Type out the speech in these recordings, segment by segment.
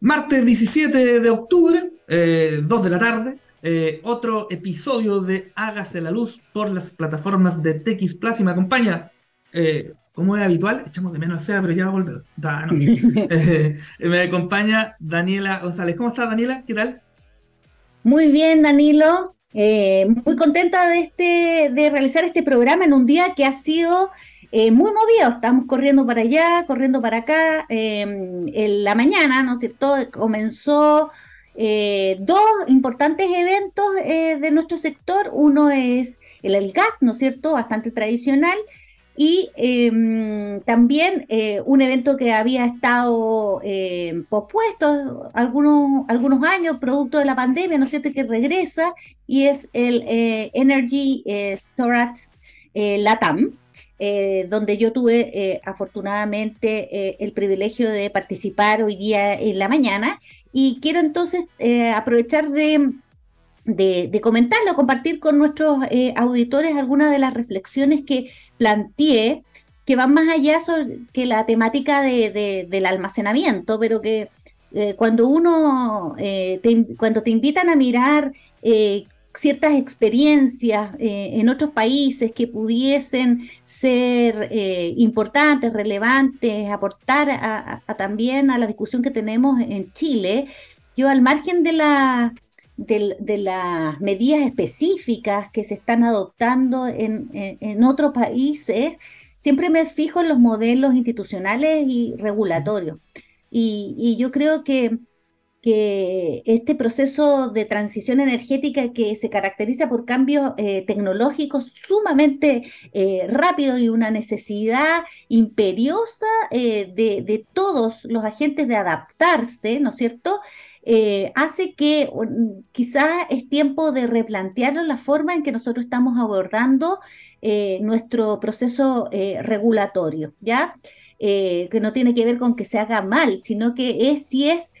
Martes 17 de octubre, eh, 2 de la tarde, eh, otro episodio de Hágase la Luz por las plataformas de TX Plus y me acompaña, eh, como es habitual, echamos de menos a SEA, pero ya va a volver. Da, no. Eh, me acompaña Daniela González. ¿Cómo estás, Daniela? ¿Qué tal? Muy bien, Danilo. Muy contenta de, este, de realizar este programa en un día que ha sido eh, muy movido. Estamos corriendo para allá, corriendo para acá. Eh, en la mañana, ¿no es cierto? Comenzó eh, dos importantes eventos eh, de nuestro sector. Uno es el, el, gas, ¿no es cierto? Bastante tradicional. Y em, también un evento que había estado pospuesto algunos, algunos años, producto de la pandemia, ¿no es cierto? Que regresa y es el Energy Storage LATAM. Eh, donde yo tuve eh, afortunadamente eh, el privilegio de participar hoy día en la mañana. Y quiero entonces aprovechar de, comentarlo, compartir con nuestros auditores algunas de las reflexiones que planteé que van más allá que la temática de, de, del almacenamiento, pero que cuando uno, te, cuando te invitan a mirar ciertas experiencias eh, en otros países que pudiesen ser eh, importantes, relevantes, aportar también a la discusión que tenemos en Chile, yo al margen de, la, las medidas específicas que se están adoptando en, otros países, siempre me fijo en los modelos institucionales y regulatorios. Y yo creo que que este proceso de transición energética que se caracteriza por cambios eh, tecnológicos sumamente eh, rápidos y una necesidad imperiosa eh, de, todos los agentes de adaptarse, ¿no es cierto? Eh, hace que quizás es tiempo de replantearnos la forma en que nosotros estamos abordando nuestro proceso regulatorio, ¿ya? que no tiene que ver con que se haga mal, sino que es si es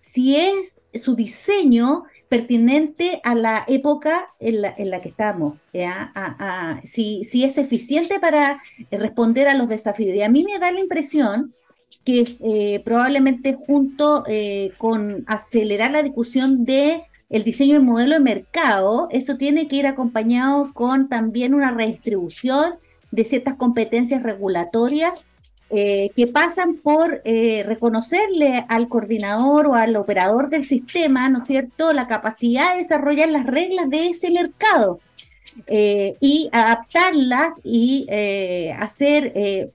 si es su diseño pertinente a la época en la, en la que estamos, ¿ya? Si, si, es eficiente para responder a los desafíos. Y a mí me da la impresión que eh, probablemente junto eh, con acelerar la discusión de el diseño del modelo de mercado, eso tiene que ir acompañado con también una redistribución de ciertas competencias regulatorias eh, que pasan por eh, reconocerle al coordinador o al operador del sistema, ¿no es cierto?, la capacidad de desarrollar las reglas de ese mercado eh, y adaptarlas y eh, hacer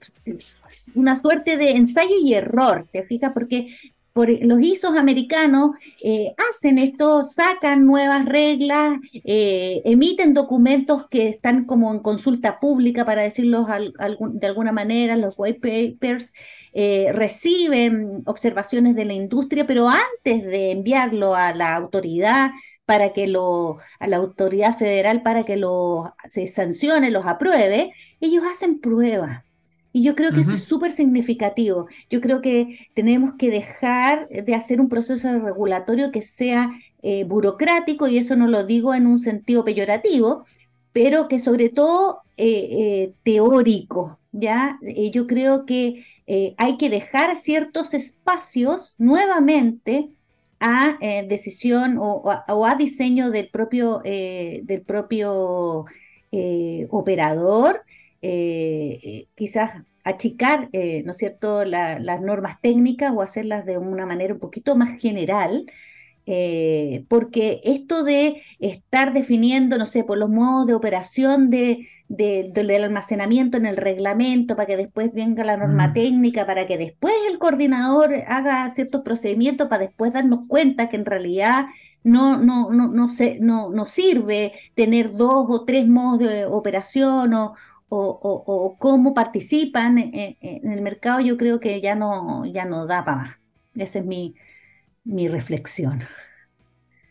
una suerte de ensayo y error, ¿te fijas? Porque por los ISOs americanos eh, hacen esto, sacan nuevas reglas, eh, emiten documentos que están como en consulta pública, para decirlo de alguna manera, los white papers, eh, reciben observaciones de la industria, pero antes de enviarlo a la autoridad, para que lo, a la autoridad federal para que lo se sancione, los apruebe, ellos hacen pruebas y yo creo que uh -huh. eso es súper significativo. Yo creo que tenemos que dejar de hacer un proceso regulatorio que sea eh, burocrático, y eso no lo digo en un sentido peyorativo, pero que sobre todo eh, eh, teórico. ¿ya? Yo creo que hay que dejar ciertos espacios nuevamente a decisión o, o, a diseño del propio, del propio operador eh, quizás achicar, eh, ¿no es cierto?, la, las normas técnicas o hacerlas de una manera un poquito más general, eh, porque esto de estar definiendo, no sé, por los modos de operación de, de, de, del almacenamiento en el reglamento, para que después venga la norma mm. técnica, para que después el coordinador haga ciertos procedimientos, para después darnos cuenta que en realidad no, no, no, no, se, no, no sirve tener dos o tres modos de operación o, o, cómo participan en, el mercado, yo creo que ya no, ya no da para más. Esa es mi, mi reflexión.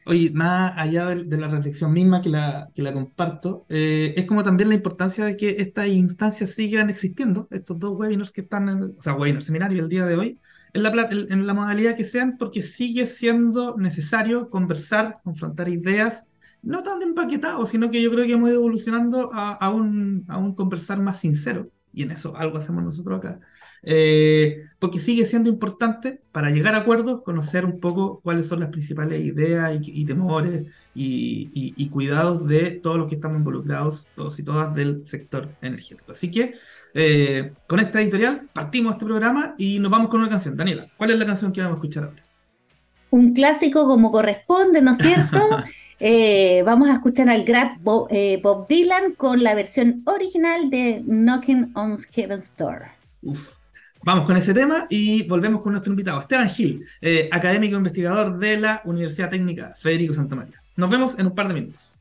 Oye, más allá de, la reflexión misma que la, que la comparto, eh, es como también la importancia de que estas instancias sigan existiendo, estos dos webinars que están, en, o sea, webinars, seminario el día de hoy, en la modalidad que sean, porque sigue siendo necesario conversar, confrontar ideas no tan empaquetado, sino que yo creo que hemos ido evolucionando a, un, a un conversar más sincero. Y en eso algo hacemos nosotros acá. eh, porque sigue siendo importante para llegar a acuerdos conocer un poco cuáles son las principales ideas y, temores y, cuidados de todos los que estamos involucrados, todos y todas del sector energético. Así que eh, con esta editorial partimos este programa y nos vamos con una canción. Daniela, ¿cuál es la canción que vamos a escuchar ahora? Un clásico como corresponde, ¿no es cierto? Eh, vamos a escuchar al gran Bob, Bob, Dylan con la versión original de Knocking on Heaven's Door. Uf, Vamos con ese tema y volvemos con nuestro invitado, Esteban Gil, eh, académico investigador de la Universidad Técnica Federico Santa María. Nos vemos en un par de minutos.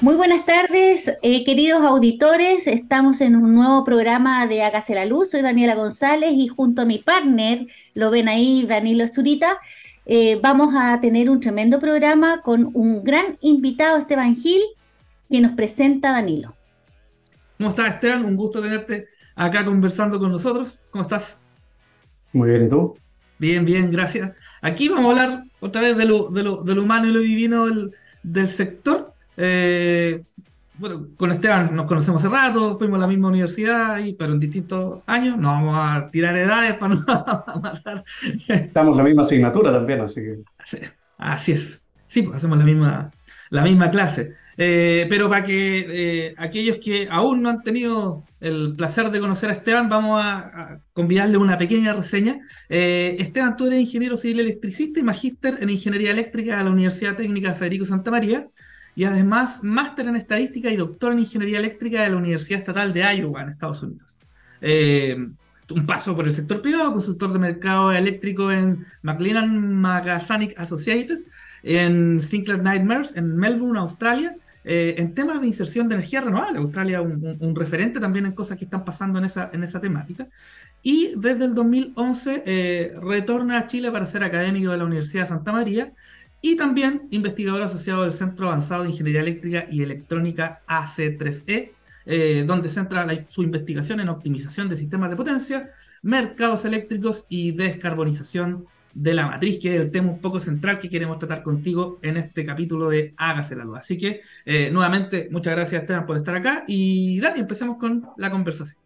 Muy buenas tardes, eh, queridos auditores. Estamos en un nuevo programa de Hágase la Luz. Soy Daniela González y junto a mi partner, lo ven ahí, Danilo Zurita, eh, vamos a tener un tremendo programa con un gran invitado, Esteban Gil, que nos presenta Danilo. ¿Cómo estás, Esteban? Un gusto tenerte acá conversando con nosotros. ¿Cómo estás? Muy bien, ¿y tú? Bien, bien, gracias. Aquí vamos a hablar otra vez de lo, de lo, humano y lo divino del, sector. Eh, bueno, con Esteban nos conocemos hace rato, fuimos a la misma universidad, y, pero en distintos años. No vamos a tirar edades para no matar. Estamos en la misma asignatura también, así que. Así es. Sí, pues hacemos la misma, la misma clase. Eh, pero para que eh, aquellos que aún no han tenido el placer de conocer a Esteban, vamos a, convidarle una pequeña reseña. Eh, Esteban, tú eres ingeniero civil electricista y magíster en ingeniería eléctrica de la Universidad Técnica Federico Santa María, y además máster en estadística y doctor en ingeniería eléctrica de la Universidad Estatal de Iowa, en Estados Unidos. un paso por el sector privado, consultor de mercado eléctrico en McLennan Magasanic Associates, en Sinclair Nightmares, en Melbourne, Australia, eh, en temas de inserción de energía renovable, Australia un, un, referente también en cosas que están pasando en esa, en esa temática. Y desde el 2011 eh, retorna a Chile para ser académico de la Universidad de Santa María y también investigador asociado del Centro Avanzado de Ingeniería Eléctrica y Electrónica AC3E, eh, donde centra su investigación en optimización de sistemas de potencia, mercados eléctricos y descarbonización de la matriz, que es el tema un poco central que queremos tratar contigo en este capítulo de Hágase la Luz. Así que, eh, nuevamente, muchas gracias, Esteban, por estar acá. Y Dani, empecemos con la conversación.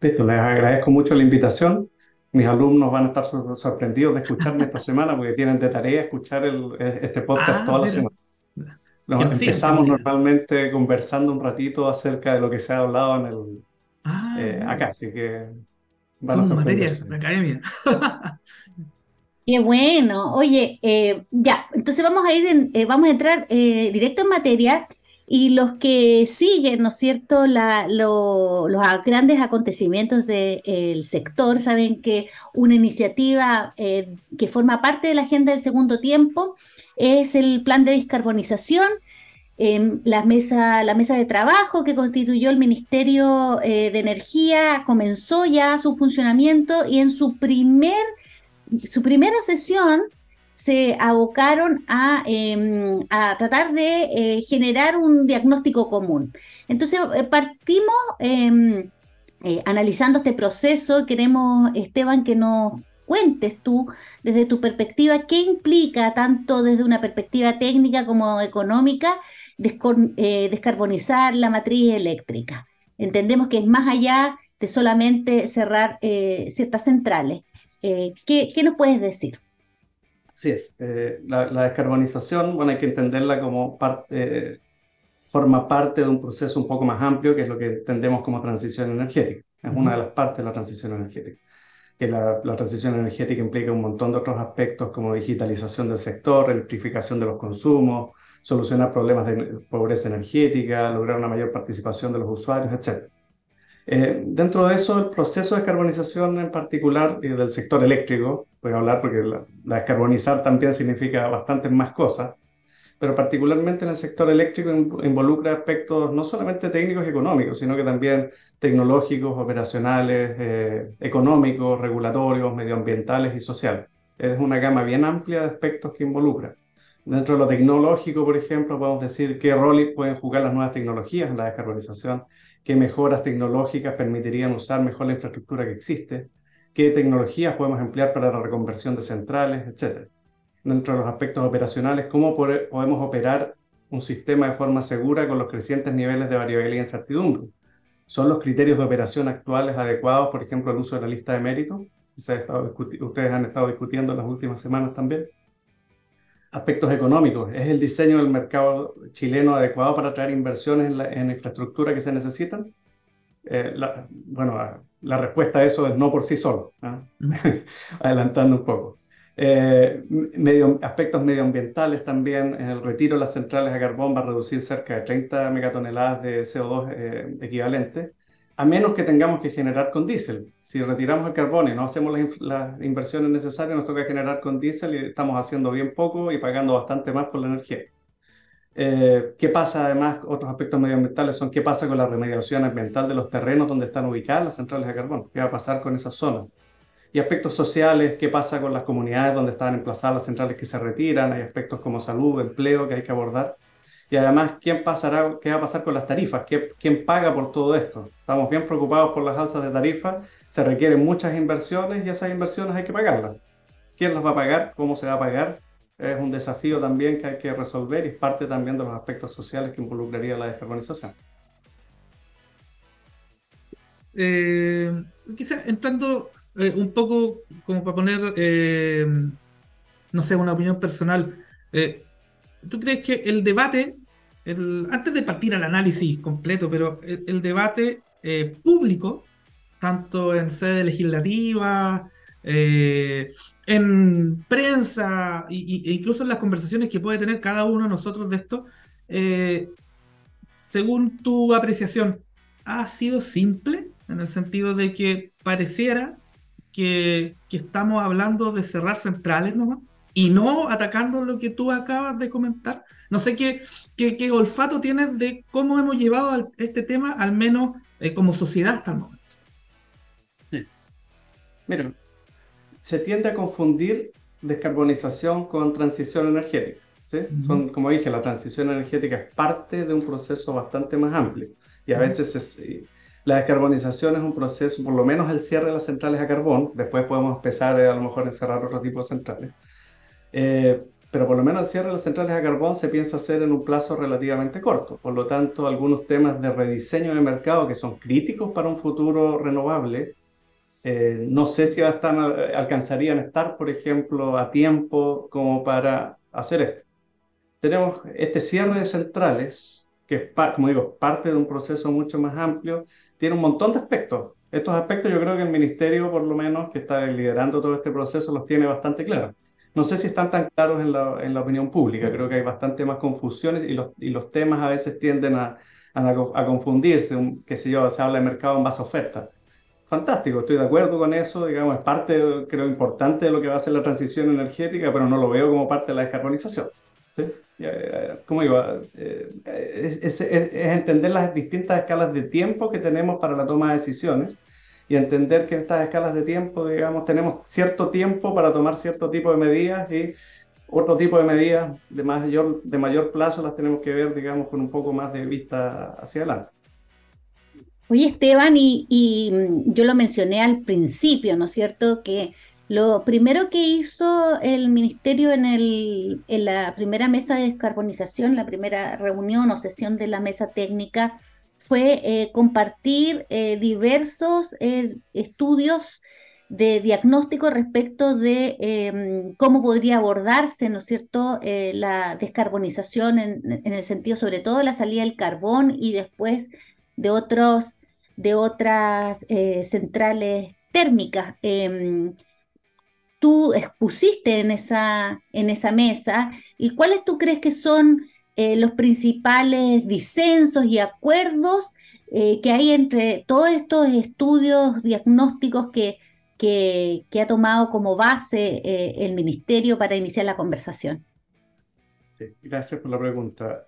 Listo, les agradezco mucho la invitación. Mis alumnos van a estar sorprendidos de escucharme esta semana porque tienen de tarea escuchar el, este podcast ah, toda la semana. empezamos normalmente conversando un ratito acerca de lo que se ha hablado en el, ah, eh, acá, así que van Son materias de academia. Qué bueno. Oye, eh, ya, entonces vamos a ir, eh, vamos a entrar eh, directo en materia y los que siguen, ¿no es cierto?, los grandes acontecimientos del sector saben que una iniciativa que forma parte de la agenda del segundo tiempo es el plan de descarbonización. Em, la, mesa, la mesa de trabajo que constituyó el Ministerio de Energía comenzó ya su funcionamiento y en su primer su primera sesión se abocaron a, em, tratar de eh, generar un diagnóstico común. Entonces, eh, partimos em, eh, analizando este proceso. Queremos, Esteban, que nos cuentes tú, desde tu perspectiva, qué implica, tanto desde una perspectiva técnica como económica, descarbonizar la matriz eléctrica. Entendemos que es más allá de solamente cerrar ciertas centrales. Eh, ¿qué, nos puedes decir? Así es. Eh, la, descarbonización, bueno, hay que entenderla como parte, forma parte de un proceso un poco más amplio, que es lo que entendemos como transición energética. Es una de las partes de la transición energética. Que la, la, transición energética implica un montón de otros aspectos como digitalización del sector, electrificación de los consumos, solucionar problemas de pobreza energética, lograr una mayor participación de los usuarios, etc. Eh, dentro de eso, el proceso de descarbonización en particular y del sector eléctrico, voy a hablar porque la, descarbonizar también significa bastantes más cosas, pero particularmente en el sector eléctrico involucra aspectos no solamente técnicos y económicos, sino que también tecnológicos, operacionales, eh, económicos, regulatorios, medioambientales y sociales. Es una gama bien amplia de aspectos que involucra. Dentro de lo tecnológico, por ejemplo, podemos decir qué rol pueden jugar las nuevas tecnologías en la descarbonización, qué mejoras tecnológicas permitirían usar mejor la infraestructura que existe, qué tecnologías podemos emplear para la reconversión de centrales, etc. Dentro de los aspectos operacionales, cómo podemos operar un sistema de forma segura con los crecientes niveles de variabilidad e incertidumbre. ¿Son los criterios de operación actuales adecuados, por ejemplo, al uso de la lista de méritos? Ustedes han estado discutiendo en las últimas semanas también. Aspectos económicos. ¿Es el diseño del mercado chileno adecuado para atraer inversiones en la, en infraestructura que se necesitan? Eh, bueno, la respuesta a eso es no por sí solo, ¿ah? adelantando un poco. Eh, medio, aspectos medioambientales también, el retiro de las centrales a carbón va a reducir cerca de 30 megatoneladas de CO2 eh, equivalente, a menos que tengamos que generar con diésel. Si retiramos el carbón y no hacemos las, inversiones necesarias, nos toca generar con diésel y estamos haciendo bien poco y pagando bastante más por la energía. Eh, ¿Qué pasa además? Otros aspectos medioambientales son qué pasa con la remediación ambiental de los terrenos donde están ubicadas las centrales de carbón. ¿Qué va a pasar con esas zonas? Y aspectos sociales, qué pasa con las comunidades donde están emplazadas las centrales que se retiran. Hay aspectos como salud, empleo que hay que abordar. Y además, ¿quién pasará, ¿qué va a pasar con las tarifas? ¿Quién paga por todo esto? Estamos bien preocupados por las alzas de tarifas. Se requieren muchas inversiones y esas inversiones hay que pagarlas. ¿Quién las va a pagar? ¿Cómo se va a pagar? es un desafío también que hay que resolver y es parte también de los aspectos sociales que involucraría la descarbonización. Eh, quizás entrando eh, un poco como para poner, eh, no sé, una opinión personal, ¿tú crees que el debate, antes de partir al análisis completo, pero el debate público, tanto en sede legislativa, eh, en prensa e incluso en las conversaciones que puede tener cada uno de nosotros de esto, eh, según tu apreciación, ¿ha sido simple? En el sentido de que pareciera que, estamos hablando de cerrar centrales nomás y no atacando lo que tú acabas de comentar. No sé qué, qué, olfato tienes de cómo hemos llevado este tema, al menos eh, como sociedad hasta el momento. Sí. Mira, se tiende a confundir descarbonización con transición energética. ¿sí? Son, como dije, la transición energética es parte de un proceso bastante más amplio. Y a veces la descarbonización es un proceso, por lo menos el cierre de las centrales a carbón, después podemos empezar eh, a lo mejor a encerrar otro tipo de centrales. Eh, pero por lo menos el cierre de las centrales a carbón se piensa hacer en un plazo relativamente corto. Por lo tanto, algunos temas de rediseño de mercado que son críticos para un futuro renovable eh, no sé si alcanzarían a estar, por ejemplo, a tiempo como para hacer esto. Tenemos este cierre de centrales, que es, como digo, parte de un proceso mucho más amplio, tiene un montón de aspectos. Estos aspectos yo creo que el ministerio, por lo menos, que está liderando todo este proceso, los tiene bastante claros. No sé si están tan claros en la, en la opinión pública, creo que hay bastante más confusiones y los, y los temas a veces tienden a, a, a confundirse, un, qué sé yo, se habla de mercado en base a oferta fantástico, estoy de acuerdo con eso, digamos, es parte, creo, importante de lo que va a ser la transición energética, pero no lo veo como parte de la descarbonización. ¿sí? Como digo, eh, es, entender las distintas escalas de tiempo que tenemos para la toma de decisiones y entender que en estas escalas de tiempo, digamos, tenemos cierto tiempo para tomar cierto tipo de medidas y otro tipo de medidas de mayor, de mayor plazo las tenemos que ver, digamos, con un poco más de vista hacia adelante. Oye, Esteban, y, mm, yo lo mencioné al principio, ¿no es cierto? Que lo primero que hizo el ministerio en, el, en la primera mesa de descarbonización, la primera reunión o sesión de la mesa técnica, fue eh, compartir eh, diversos eh, estudios de diagnóstico respecto de em, cómo podría abordarse, ¿no es cierto?, la descarbonización en, el sentido sobre todo de la salida del carbón y después de otros de otras centrales térmicas. Em, tú expusiste en esa, en esa mesa y cuáles tú crees que son eh, los principales disensos y acuerdos eh, que hay entre todos estos estudios diagnósticos que, que, ha tomado como base el ministerio para iniciar la conversación. gracias por la pregunta.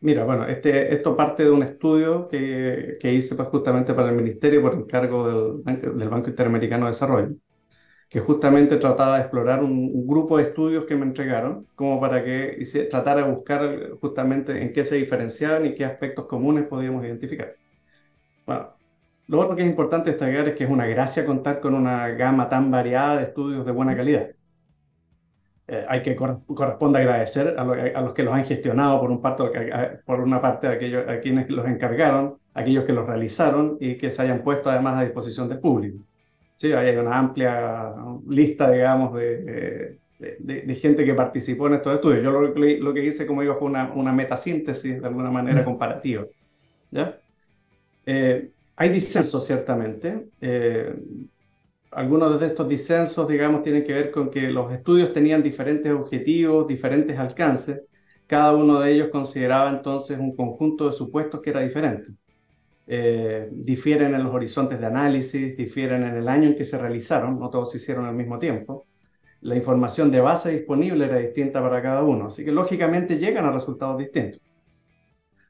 Mira, bueno, este, esto parte de un estudio que, que hice pues, justamente para el Ministerio por encargo del, del Banco Interamericano de Desarrollo, que justamente trataba de explorar un, grupo de estudios que me entregaron, como para que tratara de buscar justamente en qué se diferenciaban y qué aspectos comunes podíamos identificar. Bueno, lo otro que es importante destacar es que es una gracia contar con una gama tan variada de estudios de buena calidad. eh, hay que corresponde agradecer a, los que los han gestionado por, un por una parte a, aquellos, a quienes los encargaron, a aquellos que los realizaron y que se hayan puesto además a disposición del público. Sí, hay una amplia lista, digamos, de, de, gente que participó en estos estudios. Yo lo, lo que hice, como digo, fue una, una metasíntesis de alguna manera comparativa. ¿ya? Eh, hay disensos, ciertamente. Eh, algunos de estos disensos, digamos, tienen que ver con que los estudios tenían diferentes objetivos, diferentes alcances. Cada uno de ellos consideraba entonces un conjunto de supuestos que era diferente. Eh, difieren en los horizontes de análisis, difieren en el año en que se realizaron, no todos se hicieron al mismo tiempo. La información de base disponible era distinta para cada uno, así que lógicamente llegan a resultados distintos.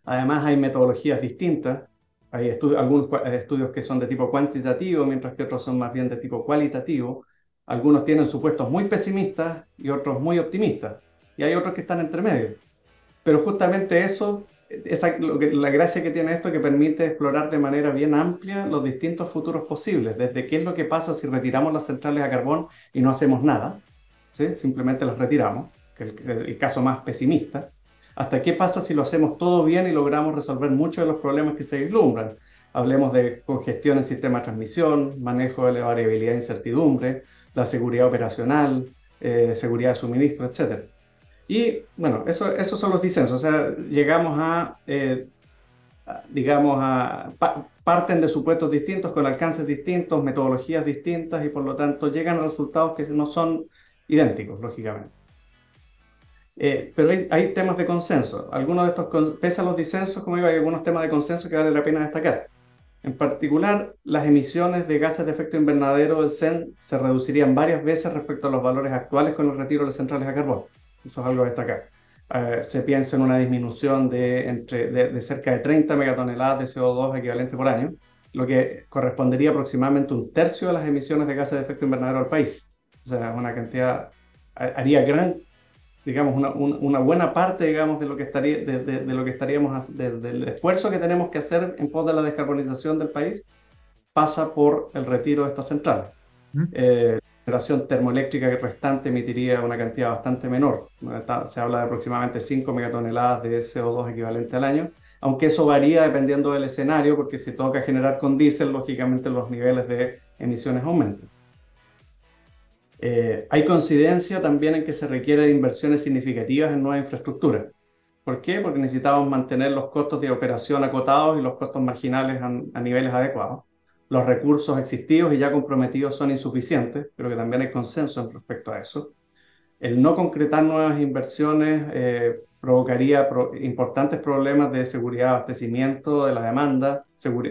Además hay metodologías distintas, hay algunos estudios que son de tipo cuantitativo, mientras que otros son más bien de tipo cualitativo. Algunos tienen supuestos muy pesimistas y otros muy optimistas. Y hay otros que están entre medio. Pero justamente eso, esa, lo que, la gracia que tiene esto que permite explorar de manera bien amplia los distintos futuros posibles, desde qué es lo que pasa si retiramos las centrales a carbón y no hacemos nada, ¿sí? simplemente las retiramos, que el, caso más pesimista, hasta qué pasa si lo hacemos todo bien y logramos resolver muchos de los problemas que se vislumbran. Hablemos de congestión en sistema de transmisión, manejo de la variabilidad e incertidumbre, la seguridad operacional, eh, seguridad de suministro, etc. Y bueno, eso, esos son los disensos. O sea, llegamos a, eh, digamos, a, parten de supuestos distintos, con alcances distintos, metodologías distintas y por lo tanto llegan a resultados que no son idénticos, lógicamente. Eh, pero hay, temas de consenso. Algunos de estos, pese a los disensos, como digo, hay algunos temas de consenso que vale la pena destacar. En particular, las emisiones de gases de efecto invernadero del CEN se reducirían varias veces respecto a los valores actuales con el retiro de las centrales a carbón. Eso es algo a destacar. Eh, se piensa en una disminución de, entre, de, cerca de 30 megatoneladas de CO2 equivalente por año, lo que correspondería aproximadamente un tercio de las emisiones de gases de efecto invernadero al país. O sea, una cantidad, haría gran digamos, una, una, buena parte, digamos, de lo que, estaría, de, de, lo que estaríamos, del esfuerzo que tenemos que hacer en pos de la descarbonización del país, pasa por el retiro de estas centrales. Eh, generación termoeléctrica restante emitiría una cantidad bastante menor. se habla de aproximadamente 5 megatoneladas de CO2 equivalente al año, aunque eso varía dependiendo del escenario, porque si toca generar con diésel, lógicamente los niveles de emisiones aumentan. Eh, hay coincidencia también en que se requiere de inversiones significativas en nueva infraestructura. ¿Por qué? Porque necesitamos mantener los costos de operación acotados y los costos marginales a, niveles adecuados. Los recursos existidos y ya comprometidos son insuficientes, pero que también hay consenso respecto a eso. El no concretar nuevas inversiones eh, provocaría importantes problemas de seguridad de abastecimiento de la demanda,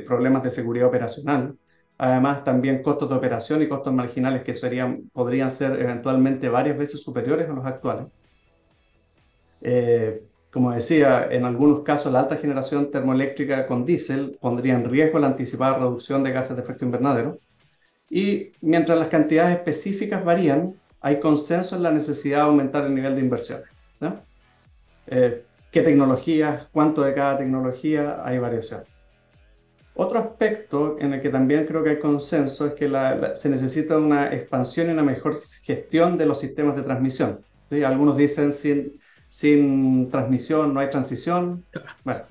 problemas de seguridad operacional, Además, también costos de operación y costos marginales que serían, podrían ser eventualmente varias veces superiores a los actuales. Eh, como decía, en algunos casos la alta generación termoeléctrica con diésel pondría en riesgo la anticipada reducción de gases de efecto invernadero. Y mientras las cantidades específicas varían, hay consenso en la necesidad de aumentar el nivel de inversiones. Eh, ¿Qué tecnologías? ¿Cuánto de cada tecnología? Hay variaciones. Otro aspecto en el que también creo que hay consenso es que se necesita una expansión y una mejor gestión de los sistemas de transmisión. Algunos dicen sin, sin transmisión no hay transición. Bueno,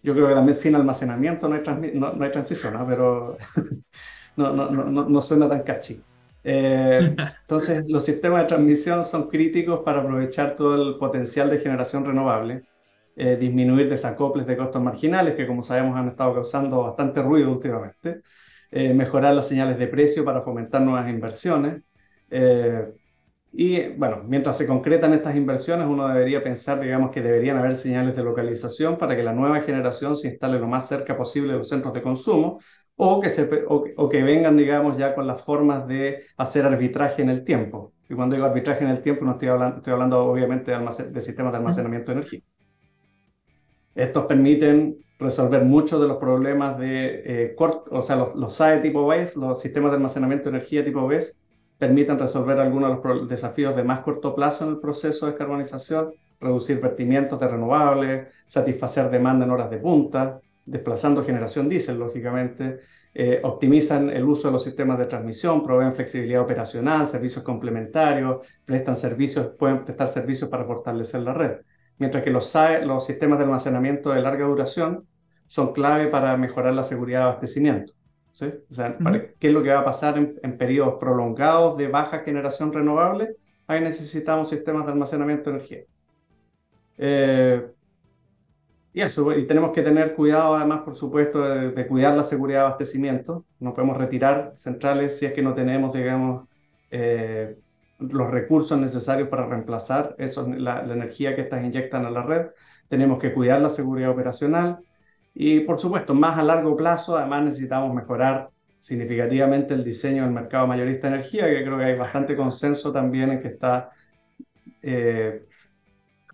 yo creo que también sin almacenamiento no hay, no, hay transición, pero no, no, no, no, suena tan catchy. Eh, entonces, los sistemas de transmisión son críticos para aprovechar todo el potencial de generación renovable eh, disminuir desacoples de costos marginales, que como sabemos han estado causando bastante ruido últimamente, eh, mejorar las señales de precio para fomentar nuevas inversiones. Eh, y bueno, mientras se concretan estas inversiones, uno debería pensar, digamos, que deberían haber señales de localización para que la nueva generación se instale lo más cerca posible de los centros de consumo o que, se, o, que vengan, digamos, ya con las formas de hacer arbitraje en el tiempo. Y cuando digo arbitraje en el tiempo, no estoy hablando, estoy hablando obviamente de, de sistemas de almacenamiento de energía. Estos permiten resolver muchos de los problemas de eh, o sea, los, los SAE tipo BES, los sistemas de almacenamiento de energía tipo BES, permiten resolver algunos de los desafíos de más corto plazo en el proceso de descarbonización, reducir vertimientos de renovables, satisfacer demanda en horas de punta, desplazando generación diésel, lógicamente, eh, optimizan el uso de los sistemas de transmisión, proveen flexibilidad operacional, servicios complementarios, prestan servicios, pueden prestar servicios para fortalecer la red. Mientras que los, los sistemas de almacenamiento de larga duración son clave para mejorar la seguridad de abastecimiento. ¿Sí? O sea, ¿qué es lo que va a pasar en, en, periodos prolongados de baja generación renovable? Ahí necesitamos sistemas de almacenamiento de energía. Eh, y eso, y tenemos que tener cuidado además, por supuesto, de, cuidar la seguridad de abastecimiento. No podemos retirar centrales si es que no tenemos, digamos, eh, los recursos necesarios para reemplazar eso, la, la, energía que estas inyectan a la red. Tenemos que cuidar la seguridad operacional. Y, por supuesto, más a largo plazo, además necesitamos mejorar significativamente el diseño del mercado mayorista de energía, que creo que hay bastante consenso también en que está eh,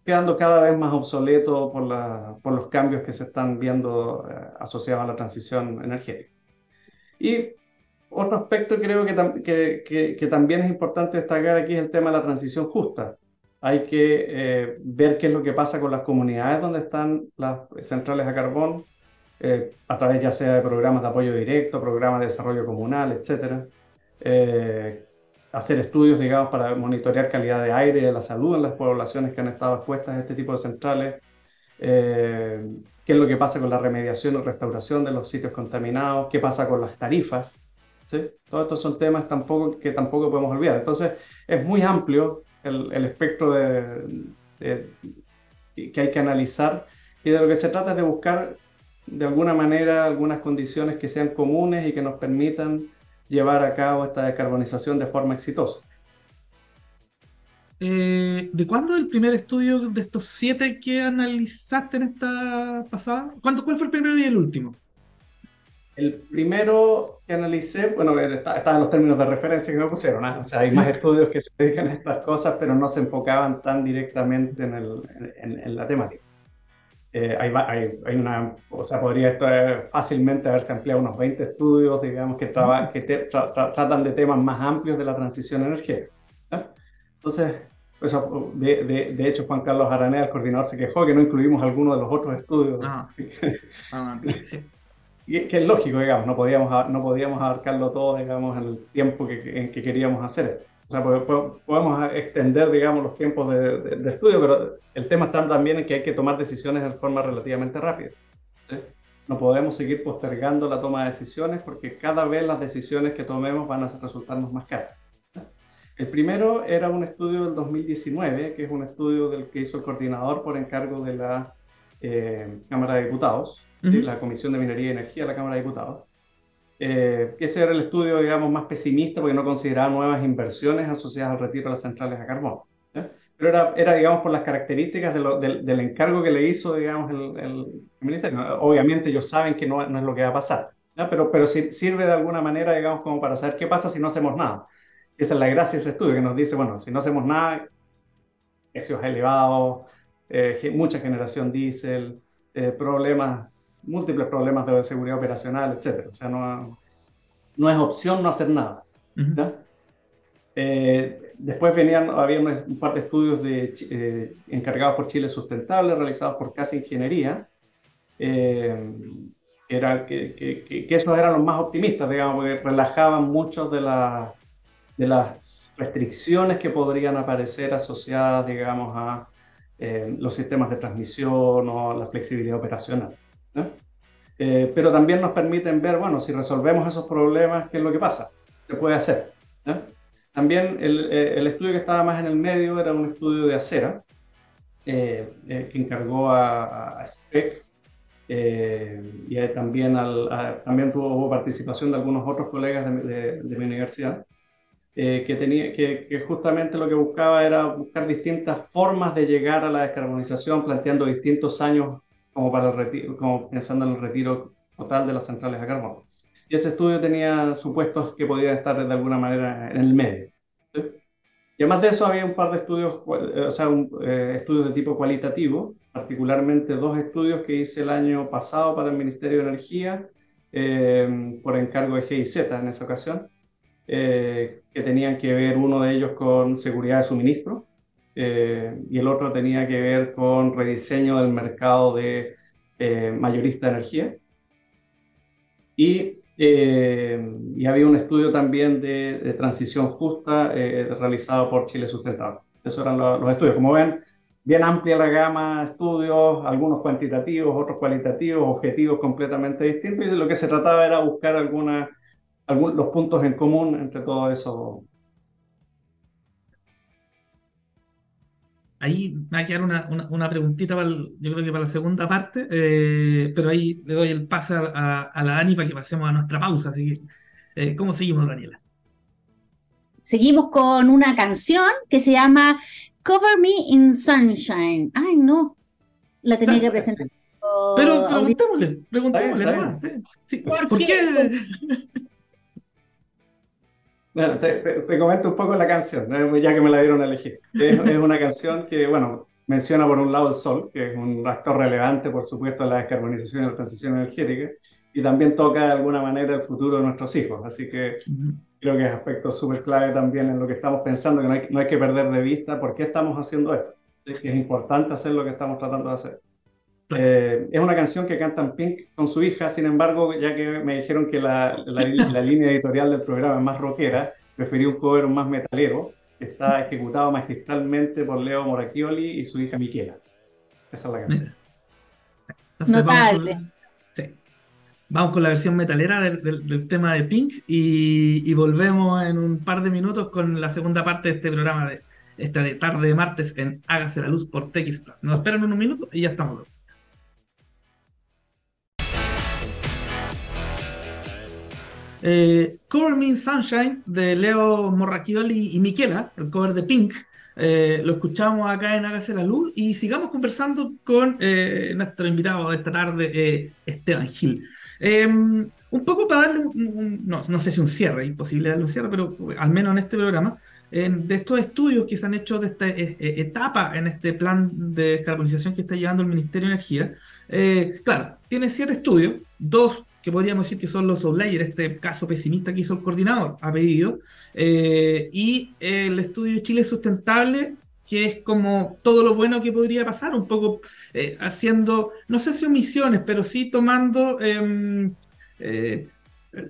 quedando cada vez más obsoleto por, la, por los cambios que se están viendo eh, asociados a la transición energética. Y otro aspecto creo que, que, que, también es importante destacar aquí es el tema de la transición justa. Hay que eh, ver qué es lo que pasa con las comunidades donde están las centrales a carbón, eh, a través ya sea de programas de apoyo directo, programas de desarrollo comunal, etc hacer estudios, digamos, para monitorear calidad de aire y de la salud en las poblaciones que han estado expuestas a este tipo de centrales, eh, qué es lo que pasa con la remediación o restauración de los sitios contaminados, qué pasa con las tarifas. ¿sí? Todos estos son temas tampoco, que tampoco podemos olvidar. Entonces, es muy amplio el, espectro de, que hay que analizar y de lo que se trata es de buscar de alguna manera algunas condiciones que sean comunes y que nos permitan llevar a cabo esta descarbonización de forma exitosa. Eh, ¿De cuándo el primer estudio de estos siete que analizaste en esta pasada? ¿Cuál fue el primero y el último? El primero que analicé, bueno, estaban en los términos de referencia que me pusieron, ¿ah? o sea, hay más estudios que se dedican a estas cosas, pero no se enfocaban tan directamente en, el, en la temática. Eh, hay, hay, una, o sea, podría esto fácilmente haberse ampliado unos 20 estudios, digamos, que, que tratan de temas más amplios de la transición energética. Entonces, pues, de, de, de, hecho, Juan Carlos Aranea, el coordinador, se quejó que no incluimos alguno de los otros estudios. Ah. Ah, y que es lógico, digamos, no podíamos, no podíamos abarcarlo todo, digamos, en el tiempo que, en que queríamos hacer esto. O sea, podemos extender, digamos, los tiempos de, estudio, pero el tema está también en que hay que tomar decisiones de forma relativamente rápida. No podemos seguir postergando la toma de decisiones porque cada vez las decisiones que tomemos van a resultarnos más caras. El primero era un estudio del 2019, que es un estudio del que hizo el coordinador por encargo de la eh, Cámara de Diputados, la Comisión de Minería y Energía de la Cámara de Diputados, eh, ese era el estudio, digamos, más pesimista porque no consideraba nuevas inversiones asociadas al retiro de las centrales a carbón. Pero era, era, digamos, por las características del, encargo que le hizo, digamos, el, ministerio. Obviamente ellos saben que no, no, es lo que va a pasar, pero, pero sirve de alguna manera, digamos, como para saber qué pasa si no hacemos nada. Esa es la gracia de ese estudio, que nos dice, bueno, si no hacemos nada, precios elevados, eh, mucha generación diésel, eh, problemas múltiples problemas de seguridad operacional, etc. O sea, no, no es opción no hacer nada. Eh, después venían, había un par de estudios de, eh, encargados por Chile Sustentable, realizados por Casa Ingeniería, eh, era, que, que, esos eran los más optimistas, digamos, porque relajaban muchas de, de las restricciones que podrían aparecer asociadas, digamos, a los sistemas de transmisión o la flexibilidad operacional. Eh, pero también nos permiten ver, bueno, si resolvemos esos problemas, ¿qué es lo que pasa? ¿Qué puede hacer? También el, eh, el, estudio que estaba más en el medio era un estudio de acera, eh, que encargó a, a SPEC y también, al, también tuvo participación de algunos otros colegas de, de, mi universidad, que, tenía, que, que, justamente lo que buscaba era buscar distintas formas de llegar a la descarbonización, planteando distintos años como, para el como pensando en el retiro total de las centrales a carbón. Y ese estudio tenía supuestos que podían estar de alguna manera en el medio. Y además de eso había un par de estudios, eh, o sea, un, eh, estudios de tipo cualitativo, particularmente dos estudios que hice el año pasado para el Ministerio de Energía, eh, por encargo de GIZ en esa ocasión, que tenían que ver uno de ellos con seguridad de suministro eh, y el otro tenía que ver con rediseño del mercado de eh, mayorista de energía. Y y había un estudio también de, transición justa realizado por Chile Sustentable. Esos eran los estudios. Como ven, bien amplia la gama de estudios, algunos cuantitativos, otros cualitativos, objetivos completamente distintos, y de lo que se trataba era buscar alguna, algún, los puntos en común entre todo eso. Ahí me va a quedar una, una, preguntita, para yo creo que para la segunda parte, eh, pero ahí le doy el pase a, la Dani para que pasemos a nuestra pausa. Así que, eh, ¿cómo seguimos, Daniela? Seguimos con una canción que se llama Cover Me in Sunshine. Ay, no. La tenía que presentar. Pero preguntémosle, preguntémosle. ¿Por, qué? te, comento un poco la canción, ya que me la dieron a elegir. Es, es, una canción que, bueno, menciona por un lado el sol, que es un actor relevante, por supuesto, en la descarbonización y la transición energética, y también toca de alguna manera el futuro de nuestros hijos. Así que creo que es aspecto súper clave también en lo que estamos pensando, que no hay, no hay, que perder de vista por qué estamos haciendo esto. Es que es importante hacer lo que estamos tratando de hacer. Eh, es una canción que cantan Pink con su hija, sin embargo, ya que me dijeron que la, la, la línea editorial del programa es más rockera, preferí un cover más metalero, que está ejecutado magistralmente por Leo Moracchioli y su hija Miquela. Esa es la canción. Notable. Vamos con la versión metalera del, tema de Pink y, volvemos en un par de minutos con la segunda parte de este programa de esta de tarde de martes en Hágase la Luz por TX Plus. Nos esperan un minuto y ya estamos. Eh, cover Me in Sunshine de Leo Morracchioli y Miquela, el cover de Pink, eh, lo escuchamos acá en Hágase la Luz y sigamos conversando con eh, nuestro invitado de esta tarde, Esteban Gil. Em, un poco para darle, no, no, sé si un cierre, imposible darle un cierre, pero al menos en este programa, de estos estudios que se han hecho de esta eh, eh, etapa en este plan de descarbonización que está llevando el Ministerio de Energía, eh, claro, tiene siete estudios, dos que podríamos decir que son los outliers, este caso pesimista que hizo el coordinador, ha pedido, y el estudio Chile Sustentable, que es como todo lo bueno que podría pasar, un poco eh, haciendo, no sé si omisiones, pero sí tomando em, eh,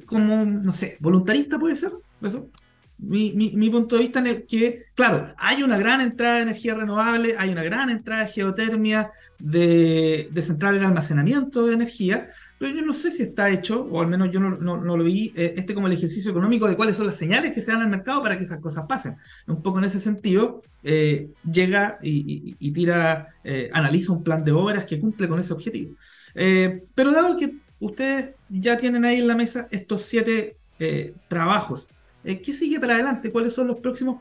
como, no sé, voluntarista puede ser, eso. Mi, mi, punto de vista en el que, claro, hay una gran entrada de energía renovable, hay una gran entrada de geotermia, de, de centrales de almacenamiento de energía, pero yo no sé si está hecho, o al menos yo no, lo vi, eh, este como el ejercicio económico de cuáles son las señales que se dan al mercado para que esas cosas pasen. Un poco en ese sentido, eh, llega y, tira, eh, analiza un plan de obras que cumple con ese objetivo. pero dado que ustedes ya tienen ahí en la mesa estos siete trabajos, ¿qué sigue para adelante? ¿Cuáles son los próximos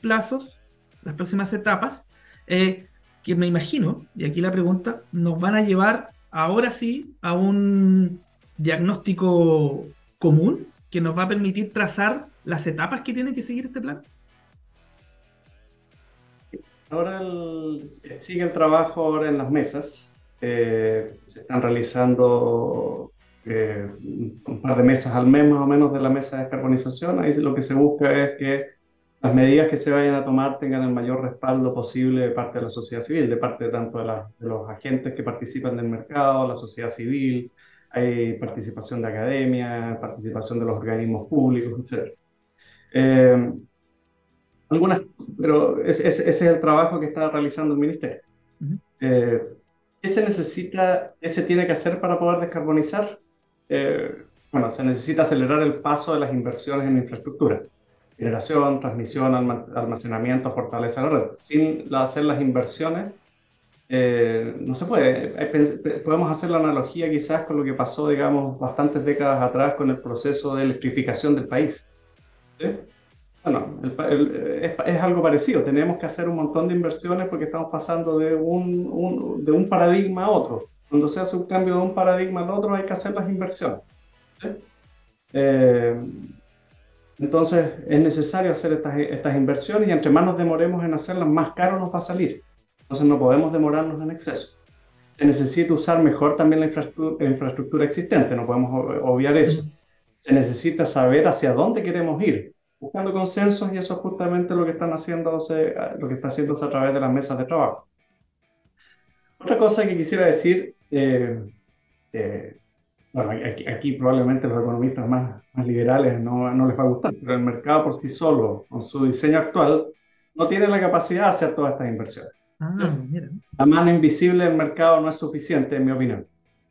plazos, las próximas etapas? que me imagino, y aquí la pregunta, nos van a llevar ahora sí a un diagnóstico común que nos va a permitir trazar las etapas que tiene que seguir este plan? Ahora sigue el trabajo ahora en las mesas. Eh, se están realizando eh, un par de mesas al mes más o menos de la mesa de descarbonización. Ahí lo que se busca es que las medidas que se vayan a tomar tengan el mayor respaldo posible de parte de la sociedad civil, de parte tanto de, los agentes que participan del mercado, la sociedad civil, hay participación de academia, participación de los organismos públicos, etc. Eh, algunas, pero ese, es el trabajo que está realizando el ministerio. Eh, ¿Qué se necesita, qué se tiene que hacer para poder descarbonizar? Eh, bueno, se necesita acelerar el paso de las inversiones en infraestructura generación, transmisión, almacenamiento, fortaleza la red. Sin hacer las inversiones, eh, no se puede. Podemos hacer la analogía quizás con lo que pasó, digamos, bastantes décadas atrás con el proceso de electrificación del país. Bueno, es, algo parecido. Tenemos que hacer un montón de inversiones porque estamos pasando de un, de un paradigma a otro. Cuando se hace un cambio de un paradigma al otro hay que hacer las inversiones. Eh, entonces es necesario hacer estas, estas inversiones y entre más nos demoremos en hacerlas, más caro nos va a salir. Entonces no podemos demorarnos en exceso. Se necesita usar mejor también la infraestructura, existente, no podemos obviar eso. Se necesita saber hacia dónde queremos ir, buscando consensos y eso es justamente lo que están haciéndose, lo que está haciéndose a través de las mesas de trabajo. Otra cosa que quisiera decir, eh, eh, bueno, aquí, probablemente los economistas más, más liberales no, no, les va a gustar, pero el mercado por sí solo, con su diseño actual, no tiene la capacidad de hacer todas estas inversiones. Ah, la mano invisible del mercado no es suficiente, en mi opinión.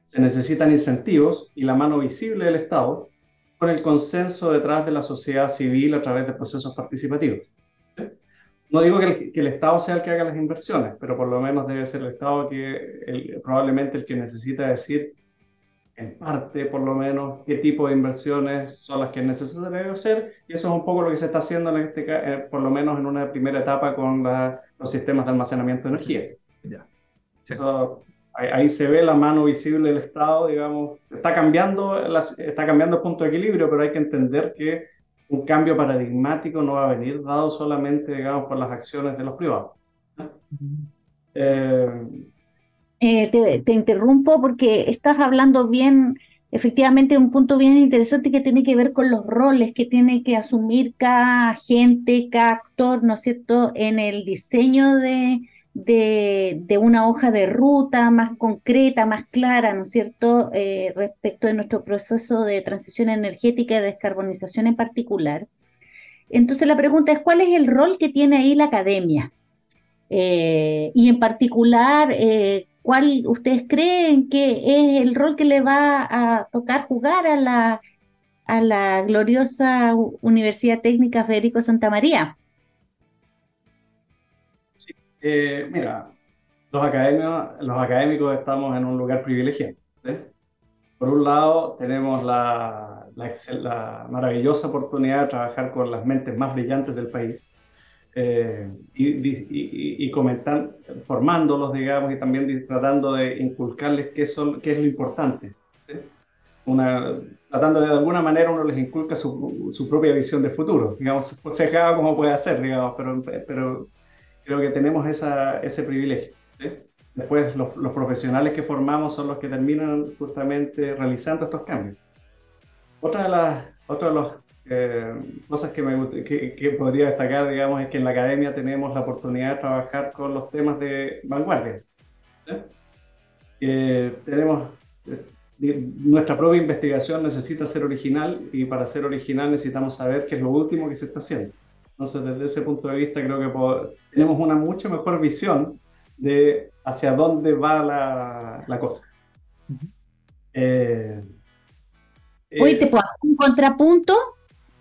Se necesitan incentivos y la mano visible del Estado con el consenso detrás de la sociedad civil a través de procesos participativos. No digo que el, que el, Estado sea el que haga las inversiones, pero por lo menos debe ser el Estado que probablemente el que necesita decir en parte por lo menos qué tipo de inversiones son las que es necesario hacer y eso es un poco lo que se está haciendo en este, eh, por lo menos en una primera etapa con los sistemas de almacenamiento de energía. Ya. ahí, se ve la mano visible del Estado, digamos, está cambiando, está cambiando el punto de equilibrio, pero hay que entender que un cambio paradigmático no va a venir dado solamente, digamos, por las acciones de los privados. Eh, te, interrumpo porque estás hablando bien, efectivamente, un punto bien interesante que tiene que ver con los roles que tiene que asumir cada agente, cada actor, ¿no es cierto?, en el diseño de, de, una hoja de ruta más concreta, más clara, ¿no es cierto?, eh, respecto de nuestro proceso de transición energética y descarbonización en particular. Entonces la pregunta es, ¿cuál es el rol que tiene ahí la academia? Eh, y en particular, ¿Cuál ustedes creen que es el rol que le va a tocar jugar a la, a la gloriosa Universidad Técnica Federico Santa María? Eh, mira, los académicos, los académicos estamos en un lugar privilegiado. Por un lado, tenemos la, la maravillosa oportunidad de trabajar con las mentes más brillantes del país eh, y, y, comentar, formándolos, digamos, y también tratando de inculcarles qué, son, qué es lo importante. Una, tratando de, de alguna manera uno les inculca su, su propia visión de futuro, digamos, aconsejado como puede hacer, digamos, pero, pero creo que tenemos esa, ese privilegio. Después los, los, profesionales que formamos son los que terminan justamente realizando estos cambios. Otra de las, otro de los eh, cosas que, me, que, podría destacar, digamos, es que en la academia tenemos la oportunidad de trabajar con los temas de vanguardia. tenemos eh, nuestra propia investigación necesita ser original y para ser original necesitamos saber qué es lo último que se está haciendo. Entonces, desde ese punto de vista, creo que tenemos una mucho mejor visión de hacia dónde va la, la cosa. Eh, Hoy te puedo hacer un contrapunto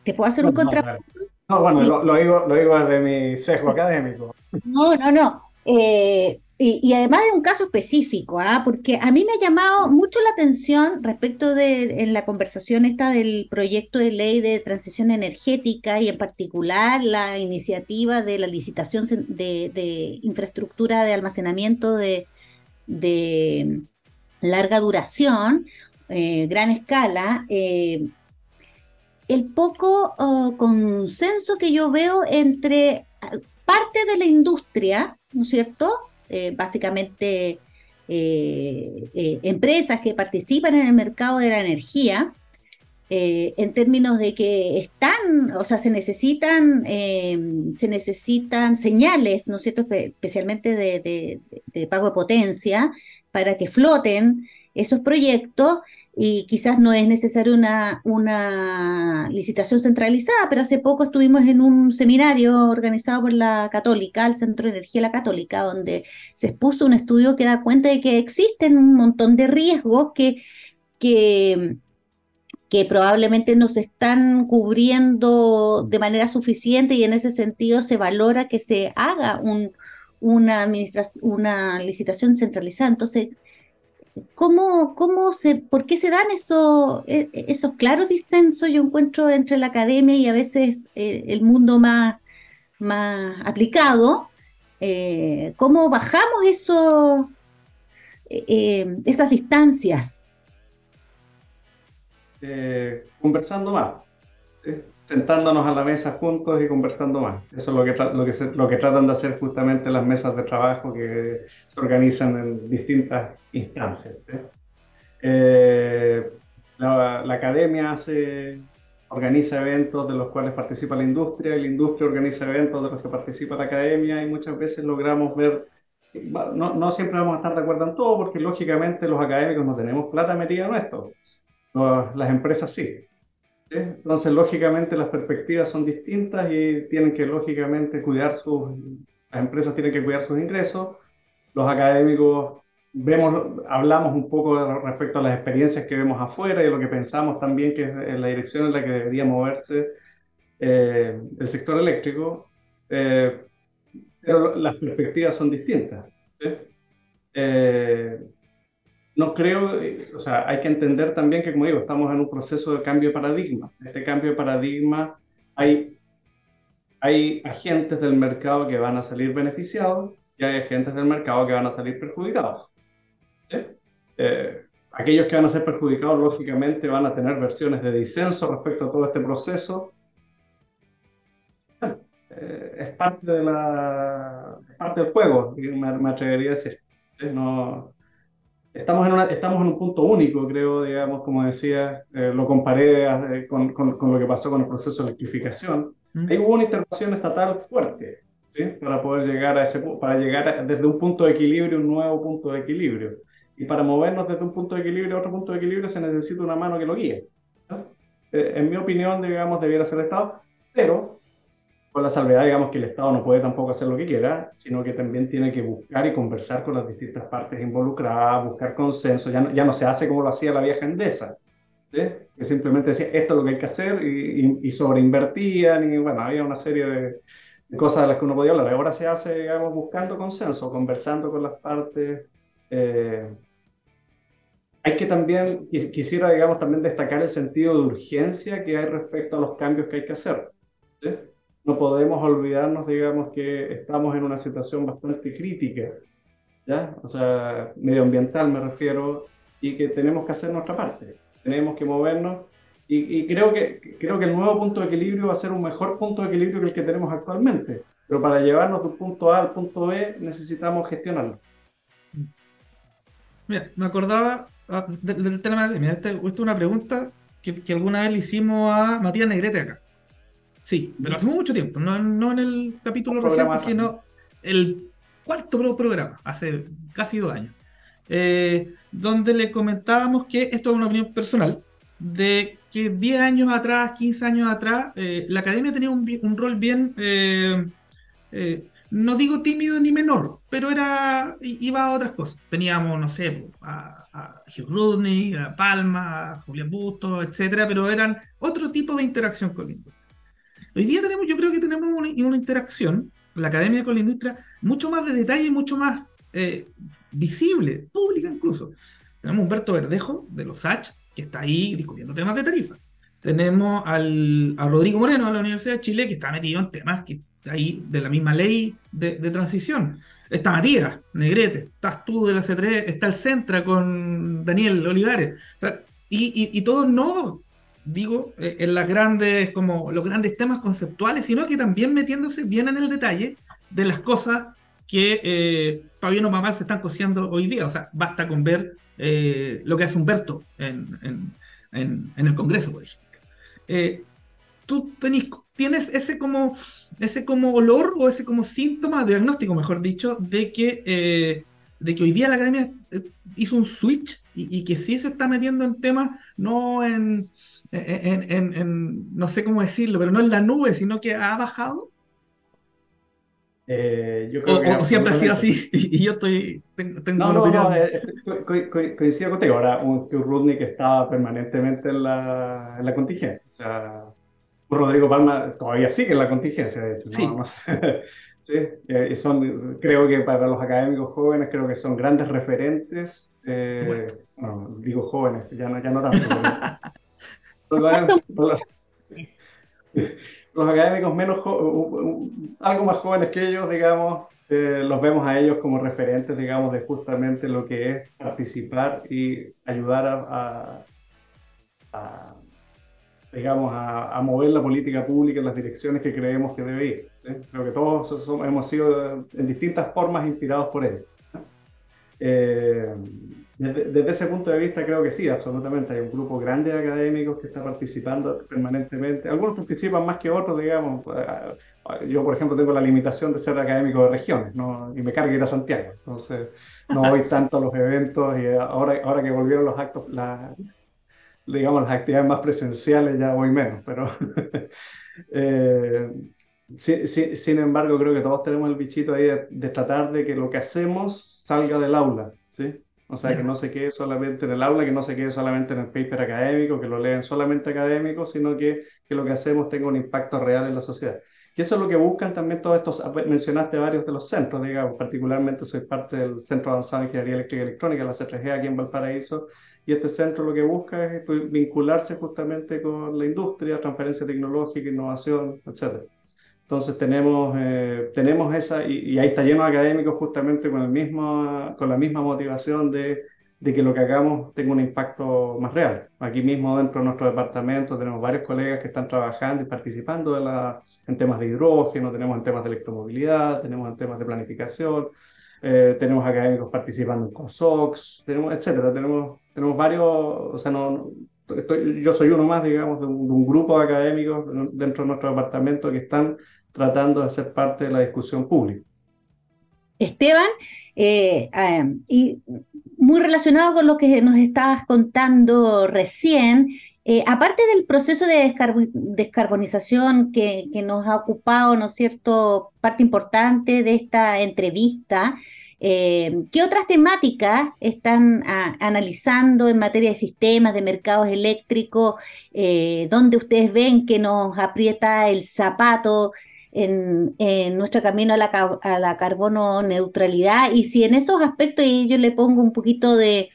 ¿Te puedo hacer un contrapunto? No, bueno, lo, digo, lo digo desde mi sesgo académico. No, no, no. Eh, y, además de un caso específico, ¿ah? porque a mí me ha llamado mucho la atención respecto de en la conversación esta del proyecto de ley de transición energética y en particular la iniciativa de la licitación de, infraestructura de almacenamiento de, larga duración, eh, gran escala. Eh, el poco oh, consenso que yo veo entre ah, parte de la industria, ¿no es cierto? Eh, básicamente eh, eh, empresas que participan en el mercado de la energía, en términos de que están, o sea, se necesitan, se necesitan señales, ¿no es cierto?, especialmente de pago de potencia para que floten esos proyectos y quizás no es necesaria una, una licitación centralizada, pero hace poco estuvimos en un seminario organizado por la Católica, el Centro de Energía de la Católica, donde se expuso un estudio que da cuenta de que existen un montón de riesgos que, que, que probablemente no se están cubriendo de manera suficiente y en ese sentido se valora que se haga un, una, una licitación centralizada. Entonces, ¿Cómo, cómo se, ¿Por qué se dan esos, e, esos claros disensos, yo encuentro, entre la academia y a veces eh, el mundo más, más aplicado? Eh, ¿Cómo bajamos eso, eh, esas distancias? conversando más sentándonos a la mesa juntos y conversando más. Eso es lo que, lo, que lo que tratan de hacer justamente las mesas de trabajo que se organizan en distintas instancias. Eh, la, academia hace, organiza eventos de los cuales participa la industria y la industria organiza eventos de los que participa la academia y muchas veces logramos ver, no, no siempre vamos a estar de acuerdo en todo porque lógicamente los académicos no tenemos plata metida en esto las empresas sí. Entonces, lógicamente, las perspectivas son distintas y tienen que, lógicamente, cuidar sus, las empresas tienen que cuidar sus ingresos, los académicos vemos, hablamos un poco respecto a las experiencias que vemos afuera y lo que pensamos también que es la dirección en la que debería moverse eh, el sector eléctrico, eh, pero las perspectivas son distintas. Eh, no creo, o sea, hay que entender también que, como digo, estamos en un proceso de cambio de paradigma. Este cambio de paradigma hay, hay agentes del mercado que van a salir beneficiados y hay agentes del mercado que van a salir perjudicados. Eh, aquellos que van a ser perjudicados, lógicamente, van a tener versiones de disenso respecto a todo este proceso. Eh, es parte, de la, parte del juego, me, me atrevería a decir. No, estamos, en estamos en un punto único, creo, digamos, como decía, eh, lo comparé con, con, con, lo que pasó con el proceso de electrificación. Mm. Ahí hubo una intervención estatal fuerte, ¿sí? Para poder llegar a ese para llegar desde un punto de equilibrio, un nuevo punto de equilibrio. Y para movernos desde un punto de equilibrio a otro punto de equilibrio se necesita una mano que lo guíe. Eh, en mi opinión, digamos, debiera ser el Estado, pero con la salvedad, digamos, que el Estado no puede tampoco hacer lo que quiera, sino que también tiene que buscar y conversar con las distintas partes involucradas, buscar consenso. Ya no, ya no se hace como lo hacía la vieja Endesa, que simplemente decía esto es lo que hay que hacer y, y, sobreinvertían y bueno, había una serie de, cosas de las que uno podía hablar. Ahora se hace, digamos, buscando consenso, conversando con las partes. Eh, hay que también, quisiera, digamos, también destacar el sentido de urgencia que hay respecto a los cambios que hay que hacer. No podemos olvidarnos, digamos, que estamos en una situación bastante crítica, ¿ya? O sea, medioambiental me refiero, y que tenemos que hacer nuestra parte. Tenemos que movernos y, y, creo, que, creo que el nuevo punto de equilibrio va a ser un mejor punto de equilibrio que el que tenemos actualmente. Pero para llevarnos del punto A al punto B necesitamos gestionarlo. Mira, me acordaba Ah, del tema de esta es una pregunta que, que, alguna vez le hicimos a Matías Negrete acá. Sí, pero hace mucho tiempo, no, no en el capítulo reciente, sino el cuarto programa, hace casi dos años, eh, donde le comentábamos que esto es una opinión personal, de que 10 años atrás, 15 años atrás, eh, la academia tenía un, un rol bien eh, no digo tímido ni menor, pero era iba a otras cosas. Teníamos, no sé, a, a Hugh Rudney, a Palma, a Julián Busto, etcétera, pero eran otro tipo de interacción con industria. Hoy día tenemos, yo creo que tenemos una, una interacción, la academia con la industria, mucho más de detalle, mucho más eh, visible, pública incluso. Tenemos a Humberto Verdejo de los H, que está ahí discutiendo temas de tarifa. Tenemos al, a Rodrigo Moreno de la Universidad de Chile, que está metido en temas que ahí de la misma ley de, transición. Está Matías Negrete, estás tú de la C3, está el Centra con Daniel Olivares. y, y, todo no, digo, eh, en las grandes, como los grandes temas conceptuales, sino que también metiéndose bien en el detalle de las cosas que eh, Fabiano Mamal se están cociendo hoy día. O sea, basta con ver eh, lo que hace Humberto en, en, en, el Congreso, por ejemplo. Eh, tú tenés tienes ese como, ese como olor o ese como síntoma, diagnóstico mejor dicho, de que, eh, de que hoy día la academia hizo un switch y, que sí se está metiendo en temas, no en, en, no sé cómo decirlo, pero no en la nube, sino que ha bajado. Eh, yo creo o, siempre ha sido así y, yo estoy tengo, no, no, no coincido contigo ahora un Rudnick estaba permanentemente en la, en la contingencia o sea Rodrigo Palma todavía sigue en la contingencia, de hecho. Sí. sí, eh, y son, creo que para los académicos jóvenes, creo que son grandes referentes. Eh, bueno, digo jóvenes, ya no, ya no tanto. los, los, académicos menos algo más jóvenes que ellos, digamos, eh, los vemos a ellos como referentes, digamos, de justamente lo que es participar y ayudar a, a digamos, a, mover la política pública en las direcciones que creemos que debe ir. Creo que todos hemos sido en distintas formas inspirados por él. Eh, desde, ese punto de vista creo que sí, absolutamente. Hay un grupo grande de académicos que está participando permanentemente. Algunos participan más que otros, digamos. Eh, yo, por ejemplo, tengo la limitación de ser académico de regiones ¿no? y me carga ir a Santiago. Entonces, no voy tanto a los eventos y ahora, ahora que volvieron los actos, la, digamos, las actividades más presenciales ya voy menos, pero eh, sin embargo creo que todos tenemos el bichito ahí de, tratar de que lo que hacemos salga del aula, ¿sí? O sea, que no se quede solamente en el aula, que no se quede solamente en el paper académico, que lo leen solamente académicos, sino que, que lo que hacemos tenga un impacto real en la sociedad. Y eso es lo que buscan también todos estos, mencionaste varios de los centros, digamos, particularmente soy parte del Centro Avanzado de Ingeniería Eléctrica y Electrónica, la C3G aquí en Valparaíso, y este centro lo que busca es pues, vincularse justamente con la industria, transferencia tecnológica, innovación, etc. Entonces tenemos, eh, tenemos esa, y, y, ahí está lleno de académicos justamente con, el mismo, con la misma motivación de de que lo que hagamos tenga un impacto más real. Aquí mismo dentro de nuestro departamento tenemos varios colegas que están trabajando y participando de la, en temas de hidrógeno, tenemos en temas de electromovilidad, tenemos en temas de planificación, eh, tenemos académicos participando en COSOX, tenemos, etcétera. Tenemos, tenemos varios, o sea, no, yo soy uno más, digamos, de un, grupo de académicos dentro de nuestro departamento que están tratando de ser parte de la discusión pública. Esteban, eh, y muy relacionado con lo que nos estabas contando recién, eh, aparte del proceso de descarbonización que, nos ha ocupado, ¿no es cierto?, parte importante de esta entrevista, eh, ¿qué otras temáticas están analizando en materia de sistemas, de mercados eléctricos, donde ustedes ven que nos aprieta el zapato? en, nuestro camino a la, a la, carbono neutralidad y si en esos aspectos y yo le pongo un poquito de,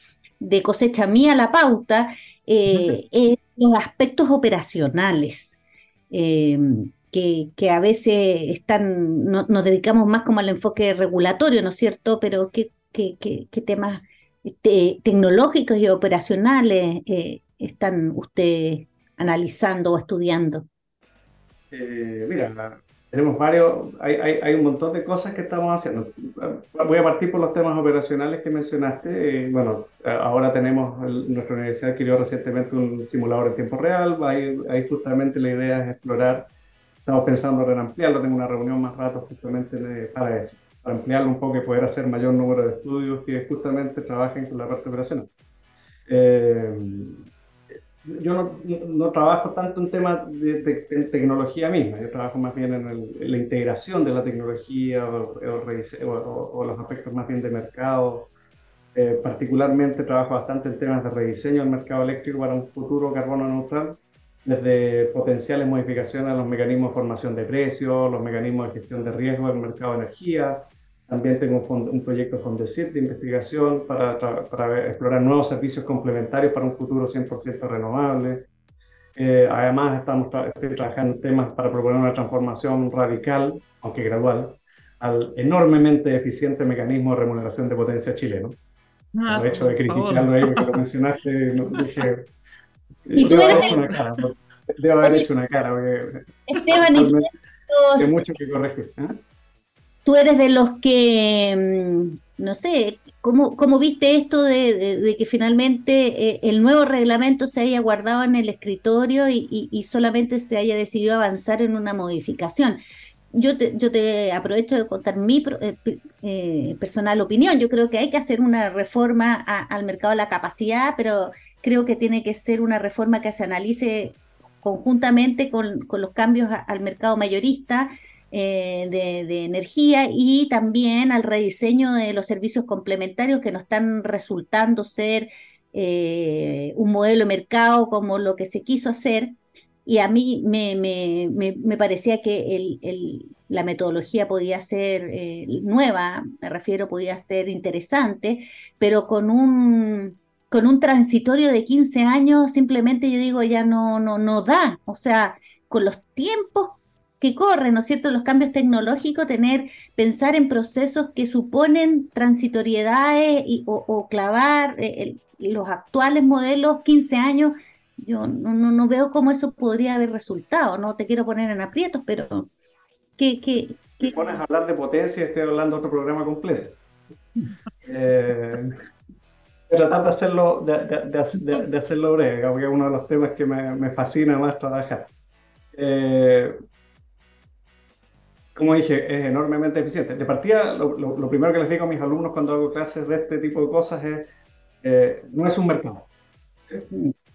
cosecha mía a la pauta, eh, los aspectos operacionales. Que, que, a veces están, nos dedicamos más como al enfoque regulatorio, ¿no es cierto? Pero ¿qué, qué, qué, temas tecnológicos y operacionales eh, están ustedes analizando o estudiando? Eh, mira, tenemos varios, hay, hay, hay, un montón de cosas que estamos haciendo. Voy a partir por los temas operacionales que mencionaste. Eh, bueno, ahora tenemos, nuestra universidad adquirió recientemente un simulador en tiempo real. Ahí, ahí justamente la idea es explorar, estamos pensando en ampliarlo, tengo una reunión más rato justamente para eso, para ampliarlo un poco y poder hacer mayor número de estudios que justamente trabajen con la parte operacional. Eh, yo no, no, trabajo tanto en temas de, tecnología misma, yo trabajo más bien en, la integración de la tecnología o, o, los aspectos más bien de mercado. Eh, particularmente trabajo bastante en temas de rediseño del mercado eléctrico para un futuro carbono neutral, desde potenciales modificaciones a los mecanismos de formación de precios, los mecanismos de gestión de riesgo del mercado de energía, también tengo un, un proyecto Fondesit de investigación para, para, explorar nuevos servicios complementarios para un futuro 100% renovable. Eh, además, estamos estoy trabajando en temas para proponer una transformación radical, aunque gradual, al enormemente eficiente mecanismo de remuneración de potencia chileno. Ah, el hecho de criticarlo ahí, que lo mencionaste, dije. ¿Y tú haber hecho una cara, debo haber hecho una cara, porque. Esteban, hay mucho que corregir. ¿eh? tú eres de los que, mm, no sé, ¿cómo, cómo viste esto de, que finalmente eh, el nuevo reglamento se haya guardado en el escritorio y, solamente se haya decidido avanzar en una modificación? Yo te, yo te aprovecho de contar mi eh, eh, personal opinión. Yo creo que hay que hacer una reforma al mercado de la capacidad, pero creo que tiene que ser una reforma que se analice conjuntamente con, con los cambios al mercado mayorista eh, de, energía y también al rediseño de los servicios complementarios que no están resultando ser eh, un modelo de mercado como lo que se quiso hacer. Y a mí me, me, parecía que el, la metodología podía ser eh, nueva, me refiero, podía ser interesante, pero con un, con un transitorio de 15 años simplemente yo digo ya no, no, no da. O sea, con los tiempos que corren, ¿no es cierto?, los cambios tecnológicos, tener, pensar en procesos que suponen transitoriedades y, o, clavar eh, los actuales modelos 15 años, yo no, no, veo cómo eso podría haber resultado, no te quiero poner en aprietos, pero que... que, que... pones a hablar de potencia y estoy hablando de otro programa completo. eh, tratar de hacerlo, de, de, de, hacerlo breve, porque es uno de los temas que me, me fascina más trabajar. Eh, como dije, es enormemente eficiente. De partida, lo, primero que les digo a mis alumnos cuando hago clases de este tipo de cosas es, eh, no es un mercado.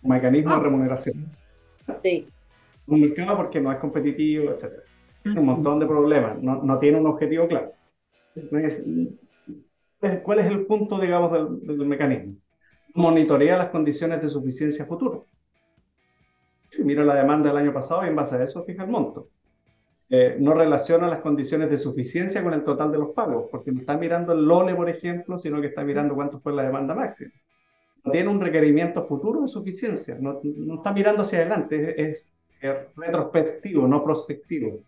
Mecanismo de ah. remuneración. Sí. Un mercado porque no es competitivo, etc. Un montón de problemas, no, no tiene un objetivo claro. ¿Cuál es el punto, digamos, del, del mecanismo? Monitorea las condiciones de suficiencia futuro. Mira la demanda del año pasado y en base a eso fija el monto. Eh, no relaciona las condiciones de suficiencia con el total de los pagos, porque no está mirando el LONE, por ejemplo, sino que está mirando cuánto fue la demanda máxima. No tiene un requerimiento futuro de suficiencia, no, no está mirando hacia adelante, es, retrospectivo, no prospectivo.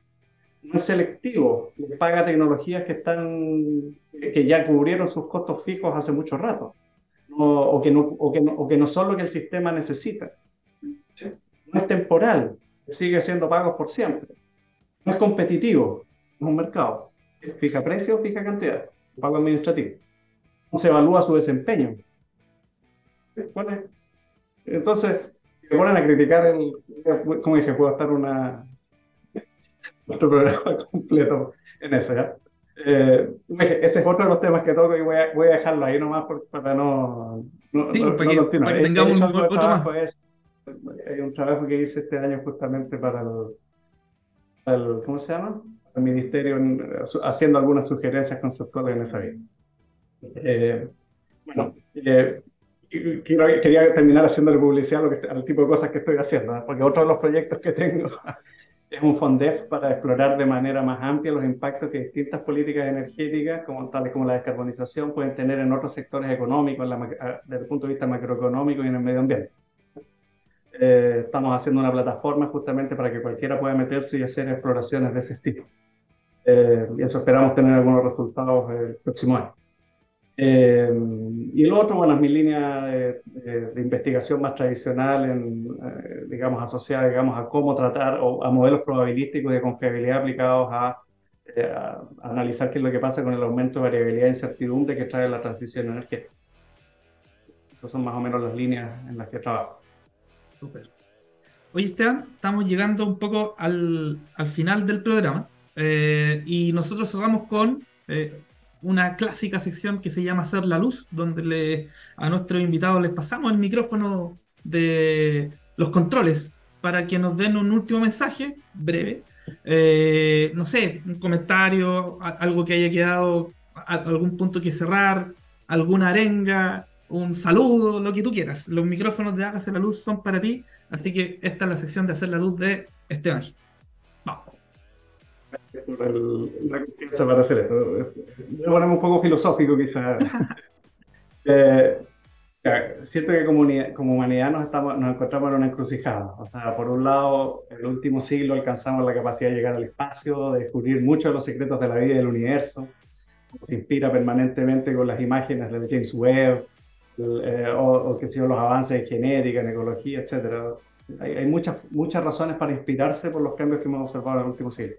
No es selectivo, paga tecnologías que, están, que ya cubrieron sus costos fijos hace mucho rato, o, que no, o, que no, o que no son lo que el sistema necesita. No es temporal, sigue siendo pagos por siempre no es competitivo, es un mercado. Fija precio, fija cantidad, pago administrativo. No se evalúa su desempeño. Entonces, si me ponen a criticar el. Como dije, puedo estar una, otro programa completo en eso, ¿ya? Eh, ese es otro de los temas que toco y voy a, voy a dejarlo ahí nomás para no, no, sí, para, que, para que tengamos otro, más. hay un trabajo que hice este año justamente para el, ¿cómo se llama? El ministerio haciendo algunas sugerencias conceptuales en esa vía. Eh, bueno, eh, quería terminar haciendo publicidad al tipo de cosas que estoy haciendo, porque otro de los proyectos que tengo es un FONDEF para explorar de manera más amplia los impactos que distintas políticas energéticas, como, tales como la descarbonización, pueden tener en otros sectores económicos, desde el punto de vista macroeconómico y en el medio ambiente. Eh, estamos haciendo una plataforma justamente para que cualquiera pueda meterse y hacer exploraciones de ese tipo. Eh, y eso esperamos tener algunos resultados el próximo año. Eh, y el otro, bueno, es mi línea de, investigación más tradicional, en, digamos, asociada digamos, a cómo tratar o a modelos probabilísticos de confiabilidad aplicados a, a, analizar qué es lo que pasa con el aumento de variabilidad e incertidumbre que trae la transición energética. Estas son más o menos las líneas en las que trabajo. Súper. Oye, Esteban, estamos llegando un poco al, final del programa eh, y nosotros cerramos con eh, una clásica sección que se llama Hacer la Luz, donde le, a nuestros invitados les pasamos el micrófono de los controles para que nos den un último mensaje breve. Eh, no sé, un comentario, algo que haya quedado, algún punto que cerrar, alguna arenga, un saludo, lo que tú quieras. Los micrófonos de Hágase la Luz son para ti, así que esta es la sección de Hacer la Luz de Esteban. La confianza para hacer esto. Voy a ponerme un poco filosófico, quizás. eh, siento que como, como humanidad nos, estamos, nos encontramos en una encrucijada. O sea, por un lado, en el último siglo alcanzamos la capacidad de llegar al espacio, de descubrir muchos de los secretos de la vida y del universo. Se inspira permanentemente con las imágenes de James Webb, eh, o, que si los avances en genética, en ecología, etc. Hay, hay, muchas, muchas razones para inspirarse por los cambios que hemos observado en el último siglo.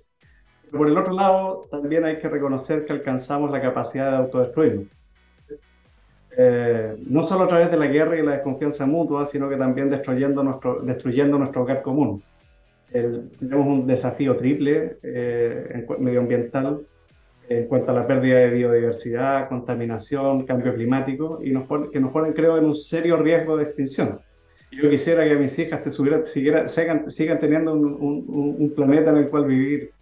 Por el otro lado, también hay que reconocer que alcanzamos la capacidad de autodestruirnos. Eh, no solo a través de la guerra y la desconfianza mutua, sino que también destruyendo nuestro, destruyendo nuestro hogar común. tenemos un desafío triple eh, medioambiental en cuanto a la pérdida de biodiversidad, contaminación, cambio climático, y nos que nos ponen, creo, en un serio riesgo de extinción. Yo quisiera que mis hijas te subiera, sigan, sigan, teniendo un, un, un, planeta en el cual vivir.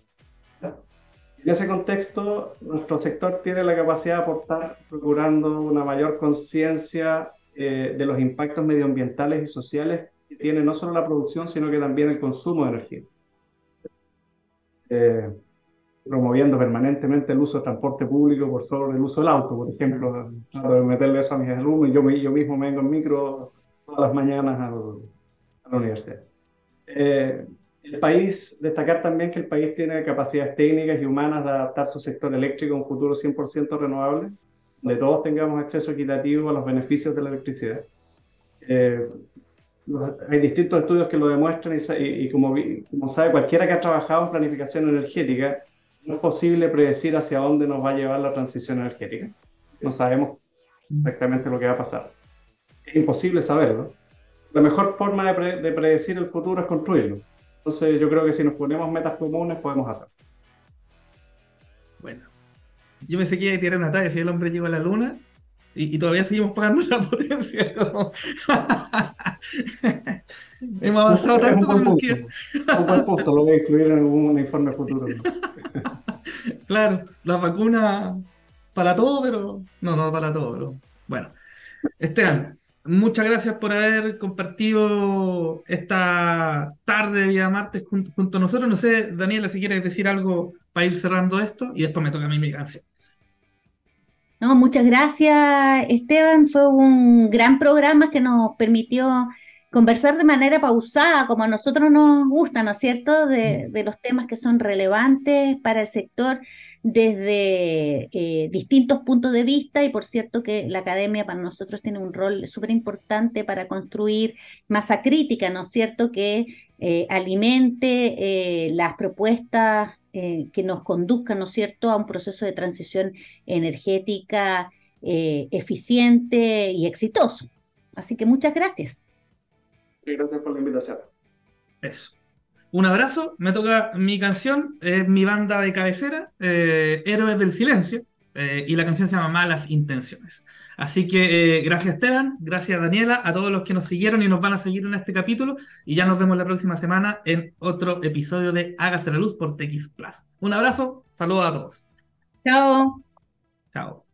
En ese contexto, nuestro sector tiene la capacidad de aportar procurando una mayor conciencia eh, de los impactos medioambientales y sociales que tiene no solo la producción, sino que también el consumo de energía. Eh, promoviendo permanentemente el uso de transporte público por sobre el uso del auto, por ejemplo, trato meterle eso a mis alumnos, yo, yo mismo me vengo en micro todas las mañanas a la universidad. Eh, el país, destacar también que el país tiene capacidades técnicas y humanas de adaptar su sector eléctrico a un futuro 100% renovable, donde todos tengamos acceso equitativo a los beneficios de la electricidad. Eh, hay distintos estudios que lo demuestran y, y, como, como sabe cualquiera que ha trabajado en planificación energética, no es posible predecir hacia dónde nos va a llevar la transición energética. No sabemos exactamente lo que va a pasar. Es imposible saberlo. La mejor forma de, predecir el futuro es construirlo. Entonces yo creo que si nos ponemos metas comunes podemos hacerlo. Bueno, yo pensé que iba a tirar una talla si el hombre llegó a la luna. y, todavía seguimos pagando la potencia. Hemos avanzado tanto con lo que... Un punto, lo voy a incluir en algún informe futuro. claro, la vacuna para todo, pero no, no para todo, pero bueno. Esteban, muchas gracias por haber compartido esta tarde de día martes junto, junto, a nosotros. No sé, Daniela, si quieres decir algo para ir cerrando esto y después me toca a mí mi canción. No, muchas gracias, Esteban. Fue un gran programa que nos permitió conversar de manera pausada, como a nosotros nos gusta, ¿no es cierto?, de, mm. los temas que son relevantes para el sector desde eh, distintos puntos de vista y por cierto que la academia para nosotros tiene un rol súper importante para construir masa crítica, ¿no es cierto?, que eh, alimente eh, las propuestas que nos conduzcan, ¿no es cierto?, a un proceso de transición energética eficiente y exitoso. Así que muchas gracias gracias por la invitación. Eso. Un abrazo, me toca mi canción, es mi banda de cabecera, eh, Héroes del Silencio, eh, y la canción se llama Malas Intenciones. Así que eh, gracias Esteban, gracias Daniela, a todos los que nos siguieron y nos van a seguir en este capítulo, y ya nos vemos la próxima semana en otro episodio de Hágase la Luz por TX Plus. Un abrazo, saludos a todos. Chao. Chao.